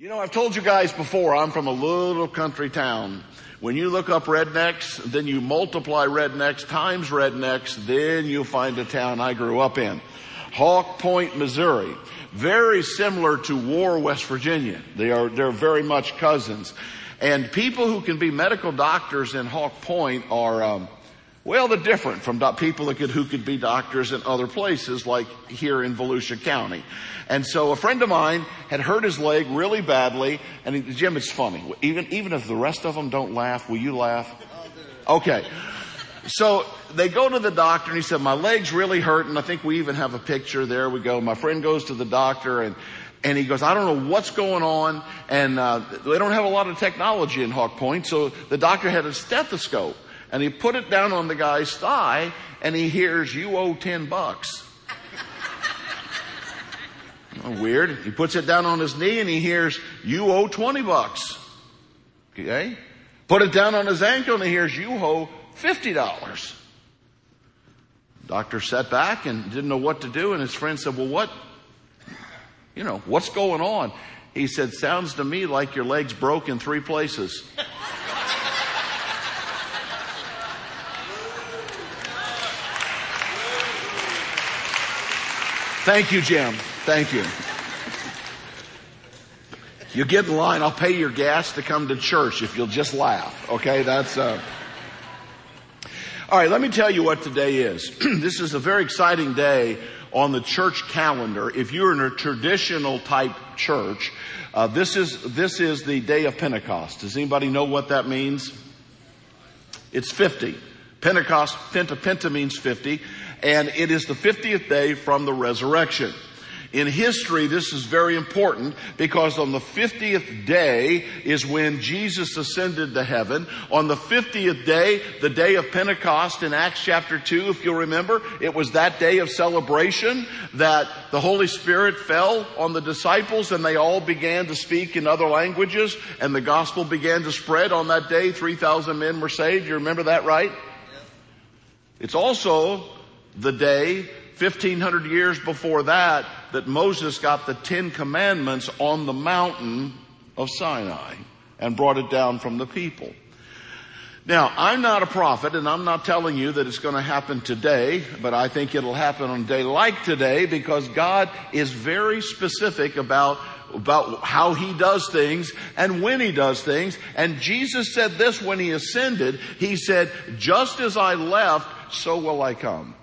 You know, I've told you guys before, I'm from a little country town. When you look up rednecks, then you multiply rednecks times rednecks, then you'll find a town I grew up in. Hawk Point, Missouri. Very similar to War, West Virginia. They are, they're very much cousins. And people who can be medical doctors in Hawk Point are, um, well, they're different from people that could, who could be doctors in other places, like here in Volusia County. And so a friend of mine had hurt his leg really badly, and he, Jim, it's funny. Even even if the rest of them don't laugh, will you laugh? Okay. So they go to the doctor and he said, my leg's really hurting. I think we even have a picture. There we go. My friend goes to the doctor and, and he goes, I don't know what's going on. And, uh, they don't have a lot of technology in Hawk Point. So the doctor had a stethoscope and he put it down on the guy's thigh and he hears, you owe 10 bucks. weird. He puts it down on his knee and he hears, you owe 20 bucks. Okay. Put it down on his ankle and he hears, you owe $50. Doctor sat back and didn't know what to do and his friend said, well, what, you know, what's going on? He said, sounds to me like your leg's broke in three places. Thank you, Jim. Thank you. You get in line, I'll pay your gas to come to church if you'll just laugh. Okay, that's, uh, all right, let me tell you what today is. this is a very exciting day on the church calendar. If you're in a traditional type church, uh, this is this is the day of Pentecost. Does anybody know what that means? It's 50. Pentecost, Penta, Penta means 50, and it is the 50th day from the resurrection. In history, this is very important because on the 50th day is when Jesus ascended to heaven. On the 50th day, the day of Pentecost in Acts chapter 2, if you'll remember, it was that day of celebration that the Holy Spirit fell on the disciples and they all began to speak in other languages and the gospel began to spread on that day. 3,000 men were saved. You remember that, right? It's also the day 1500 years before that that Moses got the Ten Commandments on the mountain of Sinai and brought it down from the people. Now, I'm not a prophet and I'm not telling you that it's going to happen today, but I think it'll happen on a day like today because God is very specific about about how he does things and when he does things. And Jesus said this when he ascended. He said, just as I left, so will I come.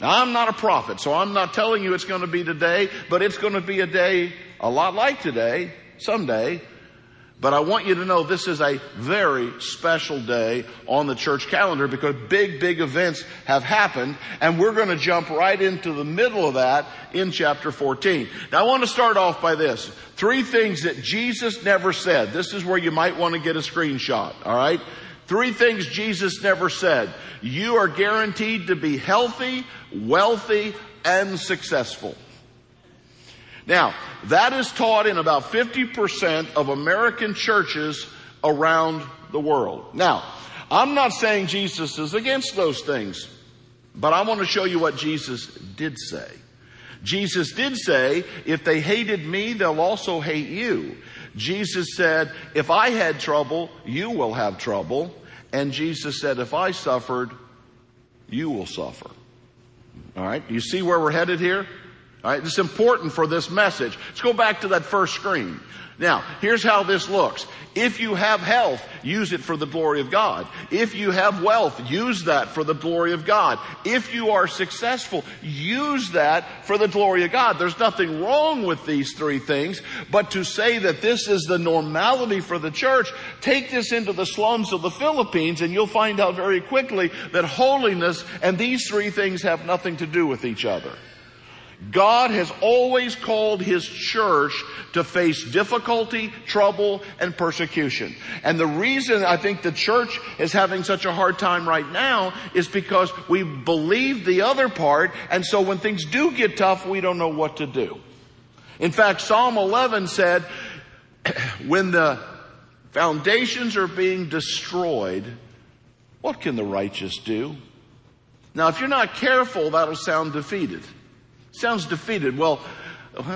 Now, I'm not a prophet, so I'm not telling you it's going to be today, but it's going to be a day a lot like today, someday. But I want you to know this is a very special day on the church calendar because big, big events have happened and we're going to jump right into the middle of that in chapter 14. Now I want to start off by this. Three things that Jesus never said. This is where you might want to get a screenshot, alright? Three things Jesus never said. You are guaranteed to be healthy, wealthy, and successful. Now, that is taught in about 50% of American churches around the world. Now, I'm not saying Jesus is against those things, but I want to show you what Jesus did say. Jesus did say, if they hated me, they'll also hate you. Jesus said, if I had trouble, you will have trouble. And Jesus said, if I suffered, you will suffer. All right. You see where we're headed here? All right. It's important for this message. Let's go back to that first screen. Now, here's how this looks. If you have health, use it for the glory of God. If you have wealth, use that for the glory of God. If you are successful, use that for the glory of God. There's nothing wrong with these three things, but to say that this is the normality for the church, take this into the slums of the Philippines and you'll find out very quickly that holiness and these three things have nothing to do with each other. God has always called His church to face difficulty, trouble, and persecution. And the reason I think the church is having such a hard time right now is because we believe the other part, and so when things do get tough, we don't know what to do. In fact, Psalm 11 said, when the foundations are being destroyed, what can the righteous do? Now, if you're not careful, that'll sound defeated. Sounds defeated. Well,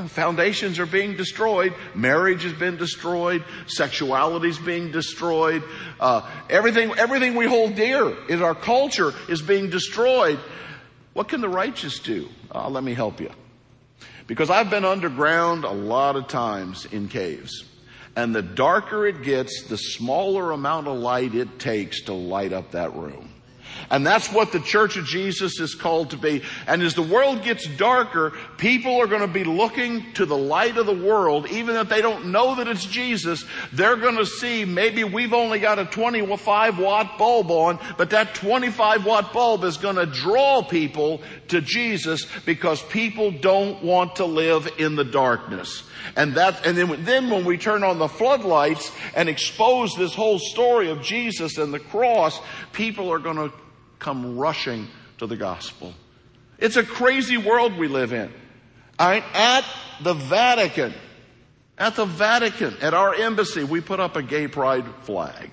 foundations are being destroyed. Marriage has been destroyed. Sexuality is being destroyed. Uh, everything, everything we hold dear in our culture is being destroyed. What can the righteous do? Uh, let me help you. Because I've been underground a lot of times in caves. And the darker it gets, the smaller amount of light it takes to light up that room. And that's what the church of Jesus is called to be. And as the world gets darker, people are going to be looking to the light of the world, even if they don't know that it's Jesus. They're going to see maybe we've only got a 25 watt bulb on, but that 25 watt bulb is going to draw people to Jesus because people don't want to live in the darkness. And that, and then, then when we turn on the floodlights and expose this whole story of Jesus and the cross, people are going to come rushing to the gospel. It's a crazy world we live in. Right? At the Vatican, at the Vatican, at our embassy, we put up a gay pride flag.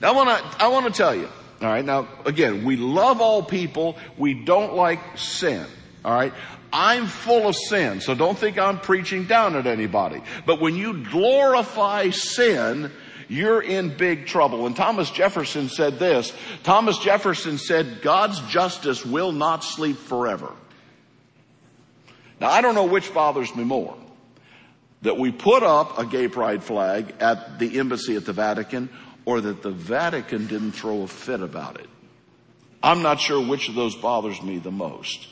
Now I want to, I want to tell you, all right, now again, we love all people, we don't like sin. All right. I'm full of sin, so don't think I'm preaching down at anybody. But when you glorify sin, you're in big trouble. And Thomas Jefferson said this. Thomas Jefferson said, God's justice will not sleep forever. Now I don't know which bothers me more. That we put up a gay pride flag at the embassy at the Vatican or that the Vatican didn't throw a fit about it. I'm not sure which of those bothers me the most.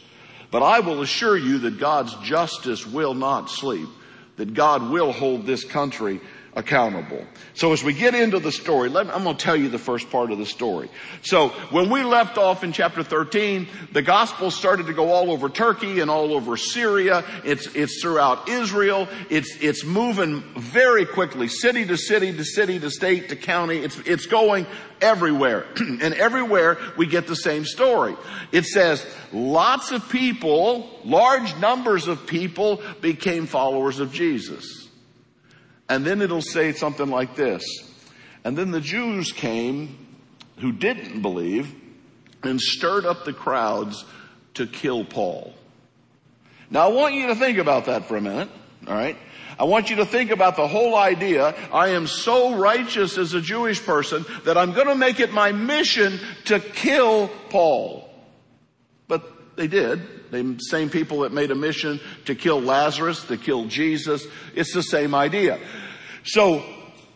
But I will assure you that God's justice will not sleep, that God will hold this country accountable. So as we get into the story, I'm going to tell you the first part of the story. So when we left off in chapter 13, the gospel started to go all over Turkey and all over Syria. It's, it's throughout Israel. It's, it's moving very quickly, city to city to city to state to county. It's, it's going everywhere. and everywhere we get the same story. It says lots of people, large numbers of people became followers of Jesus. And then it'll say something like this. And then the Jews came who didn't believe and stirred up the crowds to kill Paul. Now I want you to think about that for a minute. All right. I want you to think about the whole idea. I am so righteous as a Jewish person that I'm going to make it my mission to kill Paul. But they did. The same people that made a mission to kill Lazarus, to kill Jesus. It's the same idea. So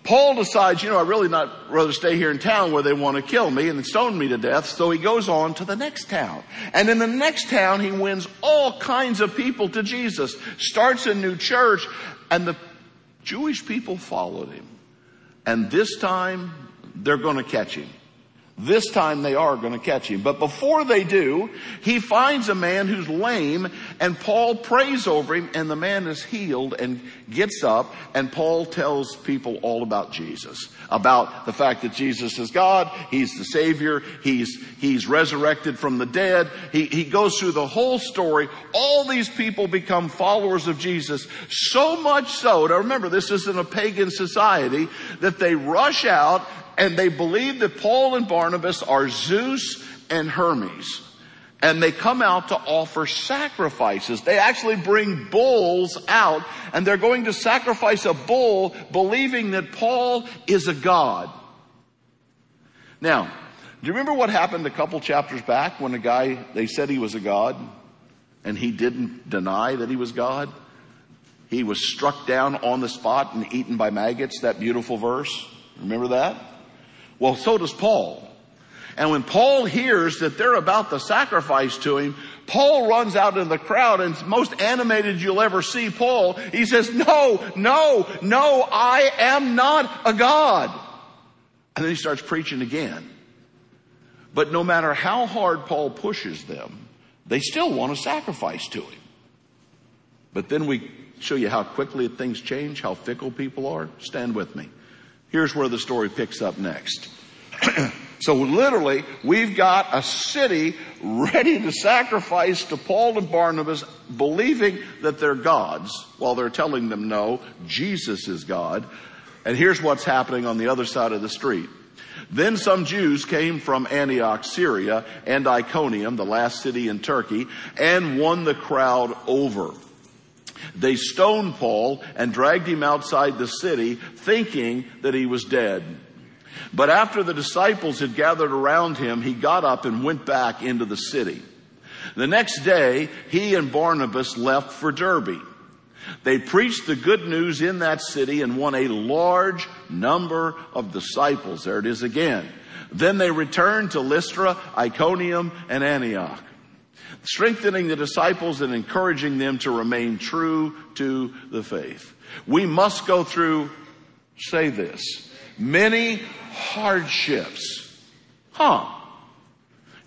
Paul decides, you know, I really not rather stay here in town where they want to kill me and stone me to death. So he goes on to the next town. And in the next town, he wins all kinds of people to Jesus, starts a new church, and the Jewish people followed him. And this time, they're going to catch him. This time they are going to catch him. But before they do, he finds a man who's lame and Paul prays over him and the man is healed and gets up and Paul tells people all about Jesus. About the fact that Jesus is God, He's the Savior, He's, He's resurrected from the dead. He, he goes through the whole story. All these people become followers of Jesus. So much so, now remember this isn't a pagan society, that they rush out and they believe that Paul and Barnabas are Zeus and Hermes. And they come out to offer sacrifices. They actually bring bulls out and they're going to sacrifice a bull believing that Paul is a god. Now, do you remember what happened a couple chapters back when a guy, they said he was a god and he didn't deny that he was God? He was struck down on the spot and eaten by maggots, that beautiful verse. Remember that? Well, so does Paul. And when Paul hears that they're about to sacrifice to him, Paul runs out in the crowd and most animated you'll ever see Paul. He says, no, no, no, I am not a God. And then he starts preaching again. But no matter how hard Paul pushes them, they still want to sacrifice to him. But then we show you how quickly things change, how fickle people are. Stand with me. Here's where the story picks up next. so literally, we've got a city ready to sacrifice to Paul and Barnabas, believing that they're gods, while they're telling them no, Jesus is God. And here's what's happening on the other side of the street. Then some Jews came from Antioch, Syria, and Iconium, the last city in Turkey, and won the crowd over. They stoned Paul and dragged him outside the city thinking that he was dead. But after the disciples had gathered around him, he got up and went back into the city. The next day, he and Barnabas left for Derbe. They preached the good news in that city and won a large number of disciples. There it is again. Then they returned to Lystra, Iconium, and Antioch, strengthening the disciples and encouraging them to remain true to the faith. We must go through, say this, many hardships. Huh.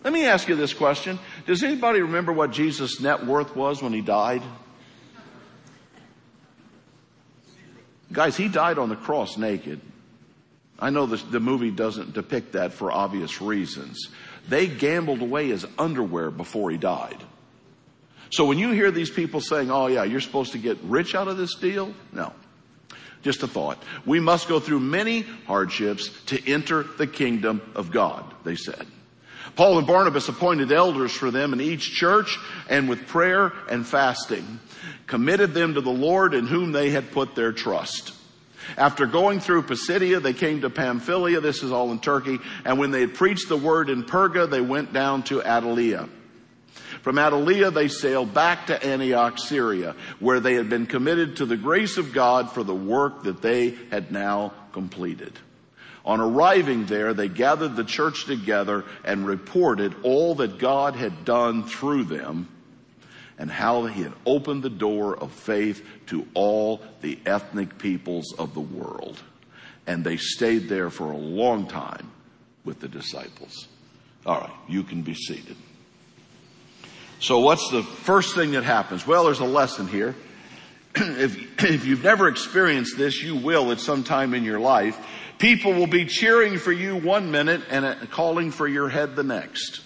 Let me ask you this question. Does anybody remember what Jesus' net worth was when he died? Guys, he died on the cross naked. I know this, the movie doesn't depict that for obvious reasons. They gambled away his underwear before he died. So when you hear these people saying, oh yeah, you're supposed to get rich out of this deal, no. Just a thought. We must go through many hardships to enter the kingdom of God, they said. Paul and Barnabas appointed elders for them in each church and with prayer and fasting committed them to the Lord in whom they had put their trust. After going through Pisidia, they came to Pamphylia. This is all in Turkey. And when they had preached the word in Perga, they went down to Attalia. From Attalia, they sailed back to Antioch, Syria, where they had been committed to the grace of God for the work that they had now completed. On arriving there, they gathered the church together and reported all that God had done through them and how he had opened the door of faith to all the ethnic peoples of the world. And they stayed there for a long time with the disciples. All right, you can be seated. So what's the first thing that happens? Well, there's a lesson here. if, if you've never experienced this, you will at some time in your life. People will be cheering for you one minute and uh, calling for your head the next.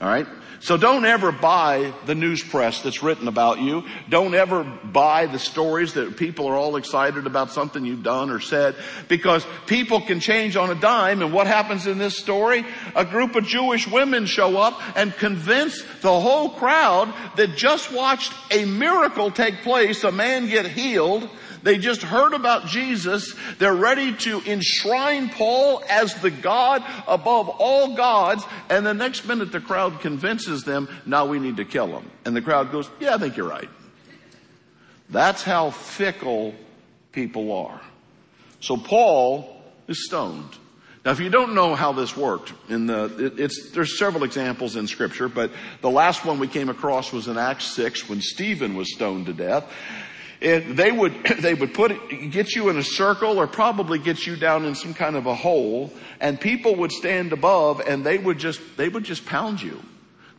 All right? So don't ever buy the news press that's written about you. Don't ever buy the stories that people are all excited about something you've done or said because people can change on a dime and what happens in this story? A group of Jewish women show up and convince the whole crowd that just watched a miracle take place, a man get healed, they just heard about Jesus. They're ready to enshrine Paul as the God above all gods. And the next minute the crowd convinces them, now we need to kill him. And the crowd goes, yeah, I think you're right. That's how fickle people are. So Paul is stoned. Now, if you don't know how this worked, in the it's there's several examples in Scripture, but the last one we came across was in Acts six when Stephen was stoned to death, it, they would, they would put, get you in a circle or probably get you down in some kind of a hole and people would stand above and they would just, they would just pound you.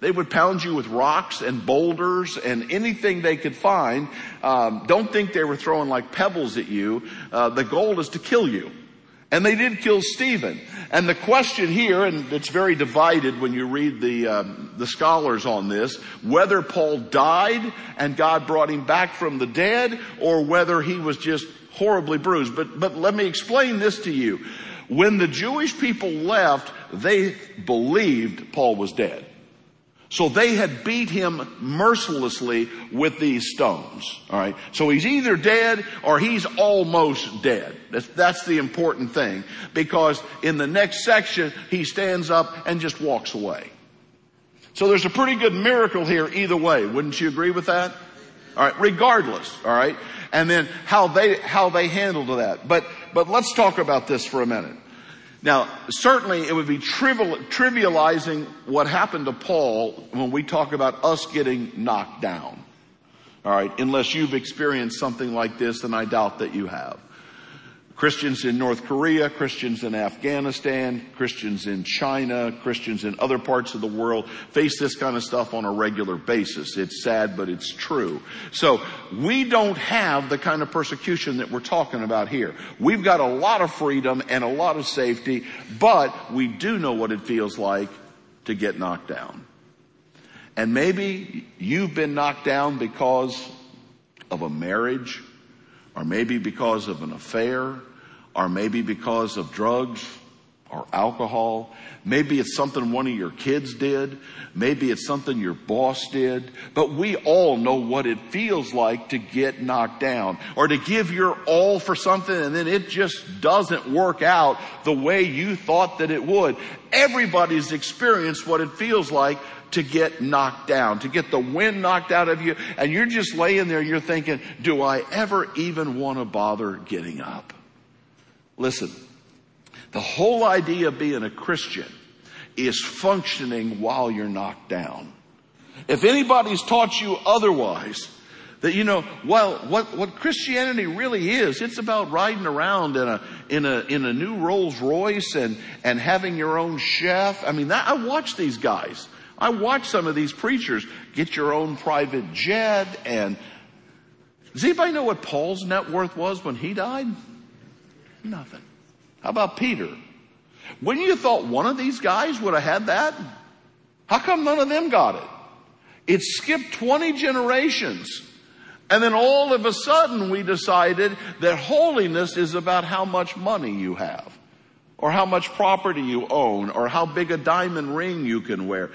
They would pound you with rocks and boulders and anything they could find. Um, don't think they were throwing like pebbles at you. Uh, the goal is to kill you. And they did kill Stephen. And the question here, and it's very divided when you read the um, the scholars on this, whether Paul died and God brought him back from the dead, or whether he was just horribly bruised. But but let me explain this to you. When the Jewish people left, they believed Paul was dead. So they had beat him mercilessly with these stones. Alright. So he's either dead or he's almost dead. That's, that's, the important thing. Because in the next section, he stands up and just walks away. So there's a pretty good miracle here either way. Wouldn't you agree with that? Alright. Regardless. Alright. And then how they, how they handled that. But, but let's talk about this for a minute. Now, certainly it would be trivial, trivializing what happened to Paul when we talk about us getting knocked down. All right, unless you've experienced something like this, and I doubt that you have. Christians in North Korea, Christians in Afghanistan, Christians in China, Christians in other parts of the world face this kind of stuff on a regular basis. It's sad, but it's true. So we don't have the kind of persecution that we're talking about here. We've got a lot of freedom and a lot of safety, but we do know what it feels like to get knocked down. And maybe you've been knocked down because of a marriage, or maybe because of an affair, or maybe because of drugs or alcohol. Maybe it's something one of your kids did. Maybe it's something your boss did. But we all know what it feels like to get knocked down or to give your all for something and then it just doesn't work out the way you thought that it would. Everybody's experienced what it feels like to get knocked down, to get the wind knocked out of you and you're just laying there you're thinking, do I ever even want to bother getting up? Listen, the whole idea of being a Christian is functioning while you're knocked down. If anybody's taught you otherwise, that you know, well, what, what Christianity really is, it's about riding around in a, in a, in a new Rolls Royce and, and having your own chef. I mean, that, I watch these guys. I watch some of these preachers get your own private jet and does anybody know what Paul's net worth was when he died? Nothing. How about Peter? Wouldn't you thought one of these guys would have had that? How come none of them got it? It skipped 20 generations. And then all of a sudden we decided that holiness is about how much money you have, or how much property you own, or how big a diamond ring you can wear.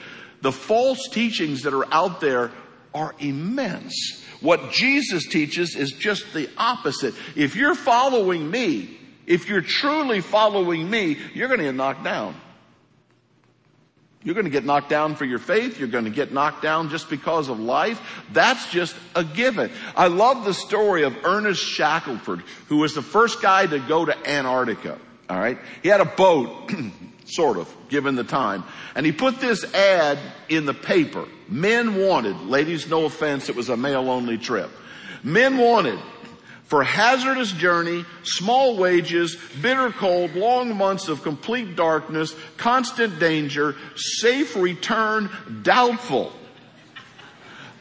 The false teachings that are out there are immense. What Jesus teaches is just the opposite. If you're following me, if you're truly following me, you're going to get knocked down. You're going to get knocked down for your faith. You're going to get knocked down just because of life. That's just a given. I love the story of Ernest Shackelford, who was the first guy to go to Antarctica. All right. He had a boat, sort of, given the time. And he put this ad in the paper. Men wanted, ladies, no offense, it was a male only trip. Men wanted for hazardous journey, small wages, bitter cold, long months of complete darkness, constant danger, safe return, doubtful.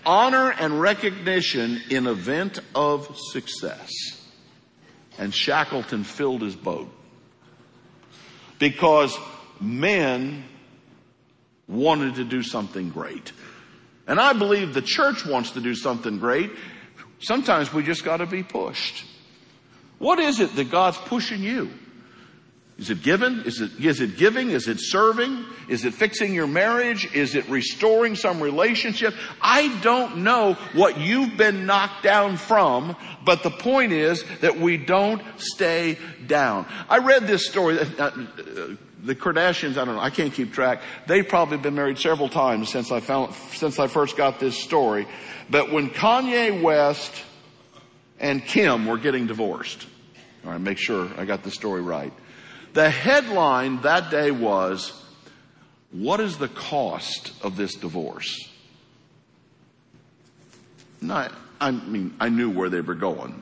Honor and recognition in event of success. And Shackleton filled his boat. Because men wanted to do something great. And I believe the church wants to do something great Sometimes we just got to be pushed. What is it that God's pushing you? Is it giving? Is it, is it giving? Is it serving? Is it fixing your marriage? Is it restoring some relationship? I don't know what you've been knocked down from, but the point is that we don't stay down. I read this story. Uh, uh, the Kardashians, I don't know, I can't keep track. They've probably been married several times since I found, since I first got this story. But when Kanye West and Kim were getting divorced, all right, make sure I got the story right. The headline that day was, what is the cost of this divorce? Not, I mean, I knew where they were going.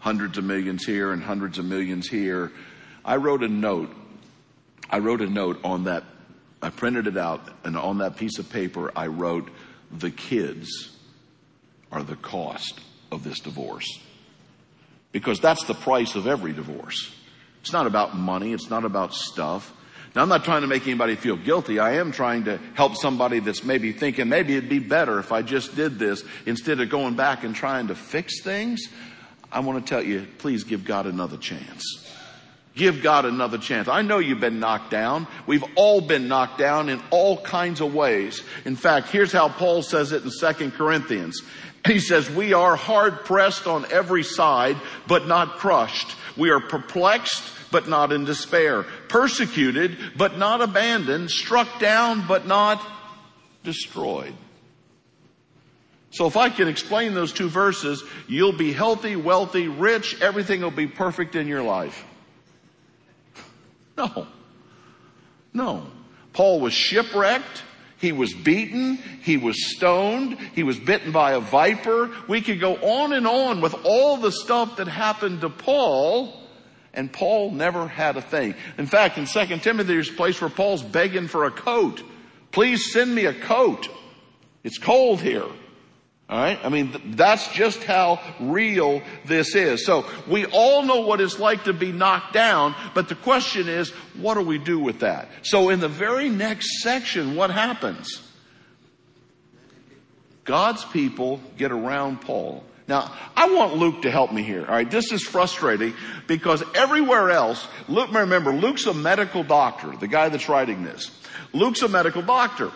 Hundreds of millions here and hundreds of millions here. I wrote a note. I wrote a note on that. I printed it out and on that piece of paper I wrote, the kids are the cost of this divorce. Because that's the price of every divorce. It's not about money. It's not about stuff. Now I'm not trying to make anybody feel guilty. I am trying to help somebody that's maybe thinking maybe it'd be better if I just did this instead of going back and trying to fix things. I want to tell you, please give God another chance. Give God another chance. I know you've been knocked down. We've all been knocked down in all kinds of ways. In fact, here's how Paul says it in 2 Corinthians. He says, we are hard pressed on every side, but not crushed. We are perplexed, but not in despair. Persecuted, but not abandoned. Struck down, but not destroyed. So if I can explain those two verses, you'll be healthy, wealthy, rich, everything will be perfect in your life. No. No. Paul was shipwrecked. He was beaten. He was stoned. He was bitten by a viper. We could go on and on with all the stuff that happened to Paul. And Paul never had a thing. In fact, in 2 Timothy, there's a place where Paul's begging for a coat. Please send me a coat. It's cold here. Alright? I mean, that's just how real this is. So, we all know what it's like to be knocked down, but the question is, what do we do with that? So in the very next section, what happens? God's people get around Paul Now, I want Luke to help me here. All right, this is frustrating because everywhere else, Luke, remember, Luke's a medical doctor, the guy that's writing this. Luke's a medical doctor.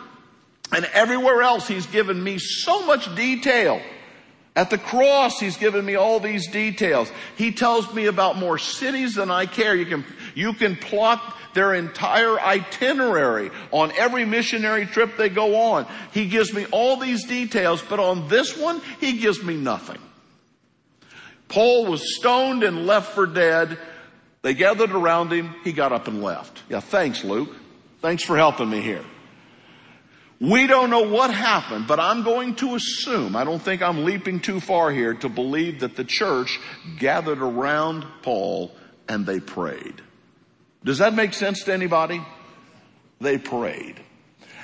And everywhere else, he's given me so much detail. At the cross, he's given me all these details. He tells me about more cities than I care. You can, you can plot their entire itinerary on every missionary trip they go on. He gives me all these details, but on this one, he gives me nothing. Paul was stoned and left for dead. They gathered around him. He got up and left. Yeah, thanks, Luke. Thanks for helping me here. We don't know what happened, but I'm going to assume, I don't think I'm leaping too far here to believe that the church gathered around Paul and they prayed. Does that make sense to anybody? They prayed.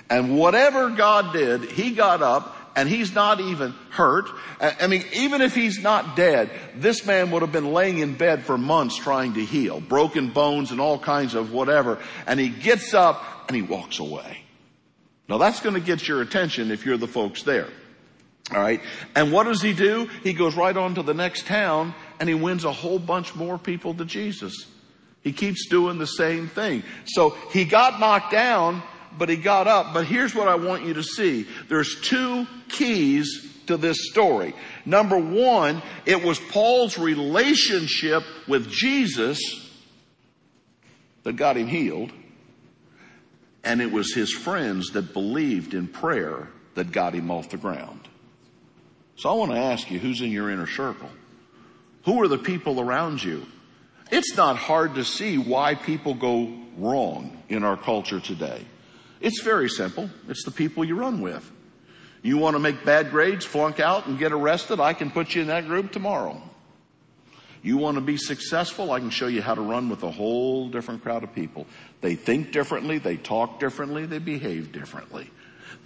And whatever God did, he got up and he's not even hurt. I mean, even if he's not dead, this man would have been laying in bed for months trying to heal, broken bones and all kinds of whatever. And he gets up and he walks away. Now that's going to get your attention if you're the folks there. All right. And what does he do? He goes right on to the next town and he wins a whole bunch more people to Jesus. He keeps doing the same thing. So he got knocked down, but he got up. But here's what I want you to see. There's two keys to this story. Number one, it was Paul's relationship with Jesus that got him healed. And it was his friends that believed in prayer that got him off the ground. So I want to ask you, who's in your inner circle? Who are the people around you? It's not hard to see why people go wrong in our culture today. It's very simple. It's the people you run with. You want to make bad grades, flunk out, and get arrested? I can put you in that group tomorrow. You want to be successful? I can show you how to run with a whole different crowd of people. They think differently, they talk differently, they behave differently.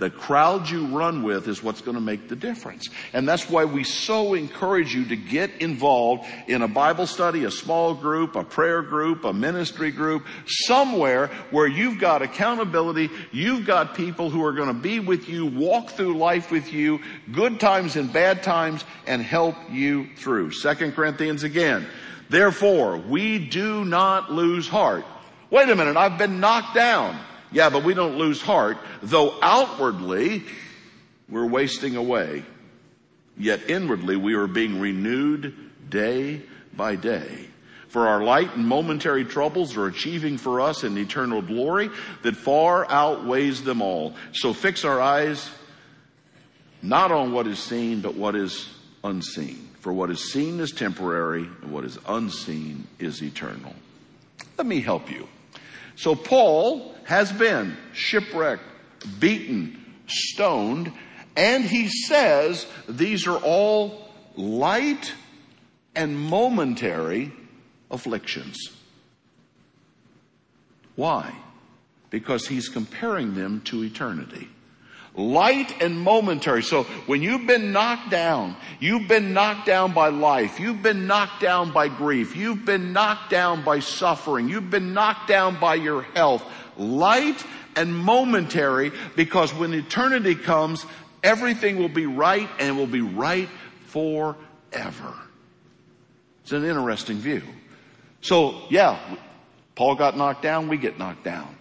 The crowd you run with is what's going to make the difference. And that's why we so encourage you to get involved in a Bible study, a small group, a prayer group, a ministry group, somewhere where you've got accountability, you've got people who are going to be with you, walk through life with you, good times and bad times, and help you through. Second Corinthians again. Therefore, we do not lose heart. Wait a minute, I've been knocked down. Yeah, but we don't lose heart, though outwardly we're wasting away. Yet inwardly we are being renewed day by day. For our light and momentary troubles are achieving for us an eternal glory that far outweighs them all. So fix our eyes not on what is seen, but what is unseen. For what is seen is temporary, and what is unseen is eternal. Let me help you. So Paul has been shipwrecked, beaten, stoned, and he says these are all light and momentary afflictions. Why? Because he's comparing them to eternity. Light and momentary. So when you've been knocked down, you've been knocked down by life, you've been knocked down by grief, you've been knocked down by suffering, you've been knocked down by your health. Light and momentary because when eternity comes, everything will be right and will be right forever. It's an interesting view. So yeah, Paul got knocked down, we get knocked down.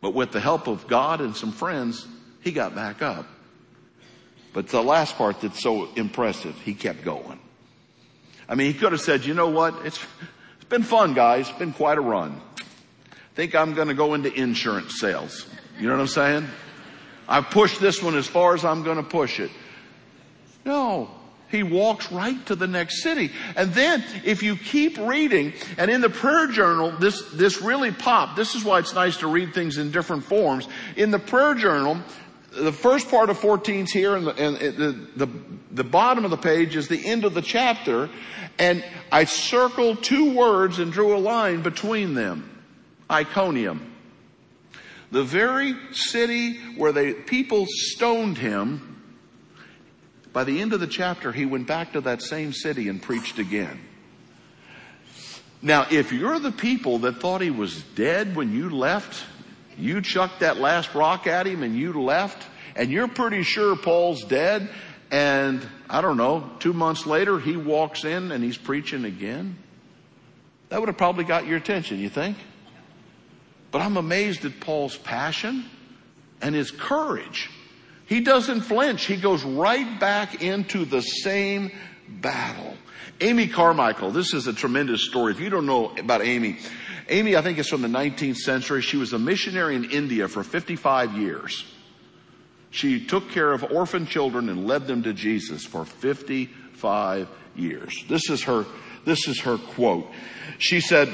But with the help of God and some friends, he got back up. But the last part that's so impressive, he kept going. I mean, he could have said, you know what? It's, it's been fun, guys. It's been quite a run. Think I'm going to go into insurance sales. You know what I'm saying? I've pushed this one as far as I'm going to push it. No. He walks right to the next city. And then if you keep reading, and in the prayer journal, this, this really popped. This is why it's nice to read things in different forms. In the prayer journal, the first part of 14 is here and, the, and the, the, the bottom of the page is the end of the chapter. And I circled two words and drew a line between them. Iconium. The very city where the people stoned him, by the end of the chapter, he went back to that same city and preached again. Now, if you're the people that thought he was dead when you left, you chucked that last rock at him and you left, and you're pretty sure Paul's dead, And I don't know, two months later, he walks in and he's preaching again. That would have probably got your attention, you think? But I'm amazed at Paul's passion and his courage. He doesn't flinch. He goes right back into the same battle. Amy Carmichael, this is a tremendous story. If you don't know about Amy, Amy, I think is from the 19th century. She was a missionary in India for 55 years. She took care of orphan children and led them to Jesus for 55 years. This is her, this is her quote. She said,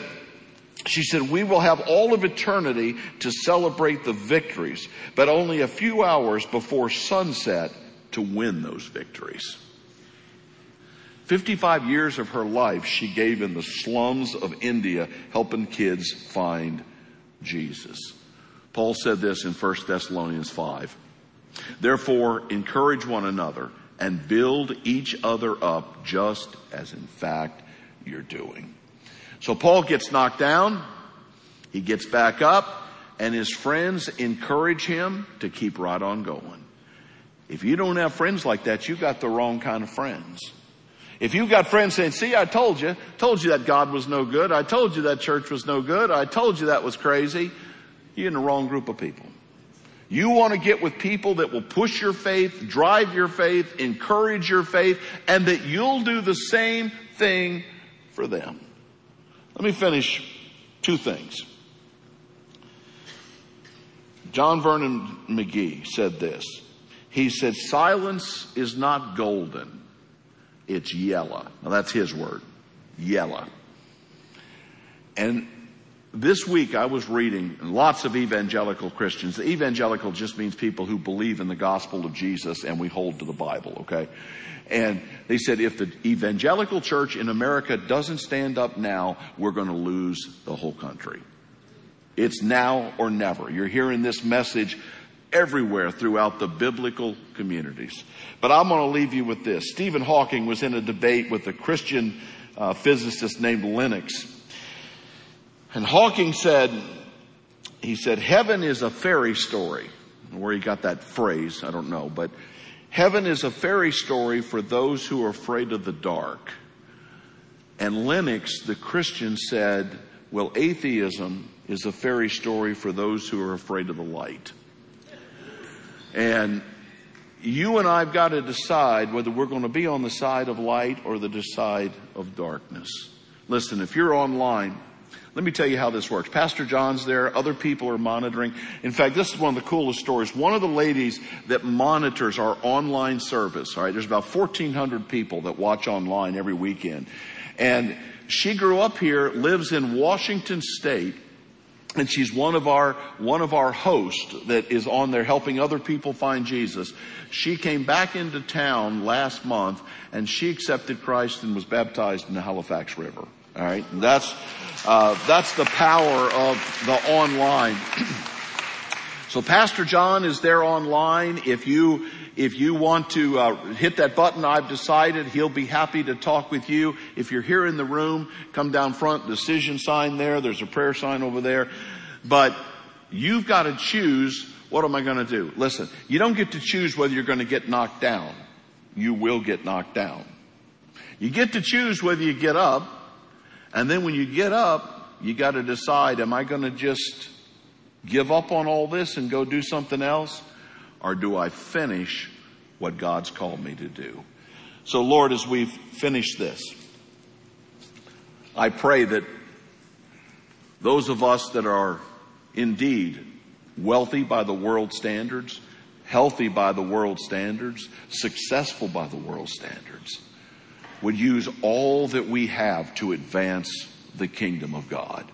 she said, we will have all of eternity to celebrate the victories, but only a few hours before sunset to win those victories. 55 years of her life she gave in the slums of India helping kids find Jesus. Paul said this in 1 Thessalonians 5. Therefore, encourage one another and build each other up just as in fact you're doing. So Paul gets knocked down. He gets back up and his friends encourage him to keep right on going. If you don't have friends like that, you've got the wrong kind of friends. If you've got friends saying, see, I told you, told you that God was no good. I told you that church was no good. I told you that was crazy. You're in the wrong group of people. You want to get with people that will push your faith, drive your faith, encourage your faith, and that you'll do the same thing for them. Let me finish two things. John Vernon McGee said this. He said, silence is not golden. It's yellow. Now that's his word. Yellow. And this week I was reading lots of evangelical Christians. The evangelical just means people who believe in the gospel of Jesus and we hold to the Bible, okay? And they said if the evangelical church in America doesn't stand up now, we're going to lose the whole country. It's now or never. You're hearing this message everywhere throughout the biblical communities. But I'm going to leave you with this. Stephen Hawking was in a debate with a Christian uh, physicist named Lennox. And Hawking said, he said, heaven is a fairy story. Where he got that phrase, I don't know, but Heaven is a fairy story for those who are afraid of the dark. And Lennox, the Christian, said, well, atheism is a fairy story for those who are afraid of the light. And you and I've got to decide whether we're going to be on the side of light or the side of darkness. Listen, if you're online, let me tell you how this works. Pastor John's there. Other people are monitoring. In fact, this is one of the coolest stories. One of the ladies that monitors our online service, all right, there's about 1,400 people that watch online every weekend. And she grew up here, lives in Washington State, and she's one of our one of our hosts that is on there helping other people find Jesus. She came back into town last month and she accepted Christ and was baptized in the Halifax River. All right, and that's uh, that's the power of the online. so Pastor John is there online. If you if you want to uh, hit that button, I've decided he'll be happy to talk with you. If you're here in the room, come down front. Decision sign there. There's a prayer sign over there. But you've got to choose. What am I going to do? Listen, you don't get to choose whether you're going to get knocked down. You will get knocked down. You get to choose whether you get up and then when you get up, you got to decide, am I going to just give up on all this and go do something else? Or do I finish what God's called me to do? So Lord, as we've finished this, I pray that those of us that are indeed wealthy by the world standards, healthy by the world standards, successful by the world standards, would use all that we have to advance the kingdom of God.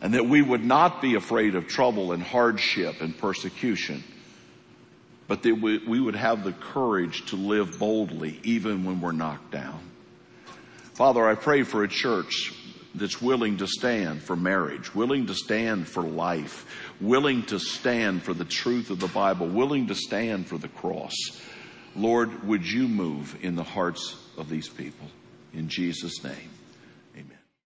And that we would not be afraid of trouble and hardship and persecution, but that we would have the courage to live boldly even when we're knocked down. Father, I pray for a church that's willing to stand for marriage, willing to stand for life, willing to stand for the truth of the Bible, willing to stand for the cross. Lord, would you move in the hearts of these people? In Jesus' name.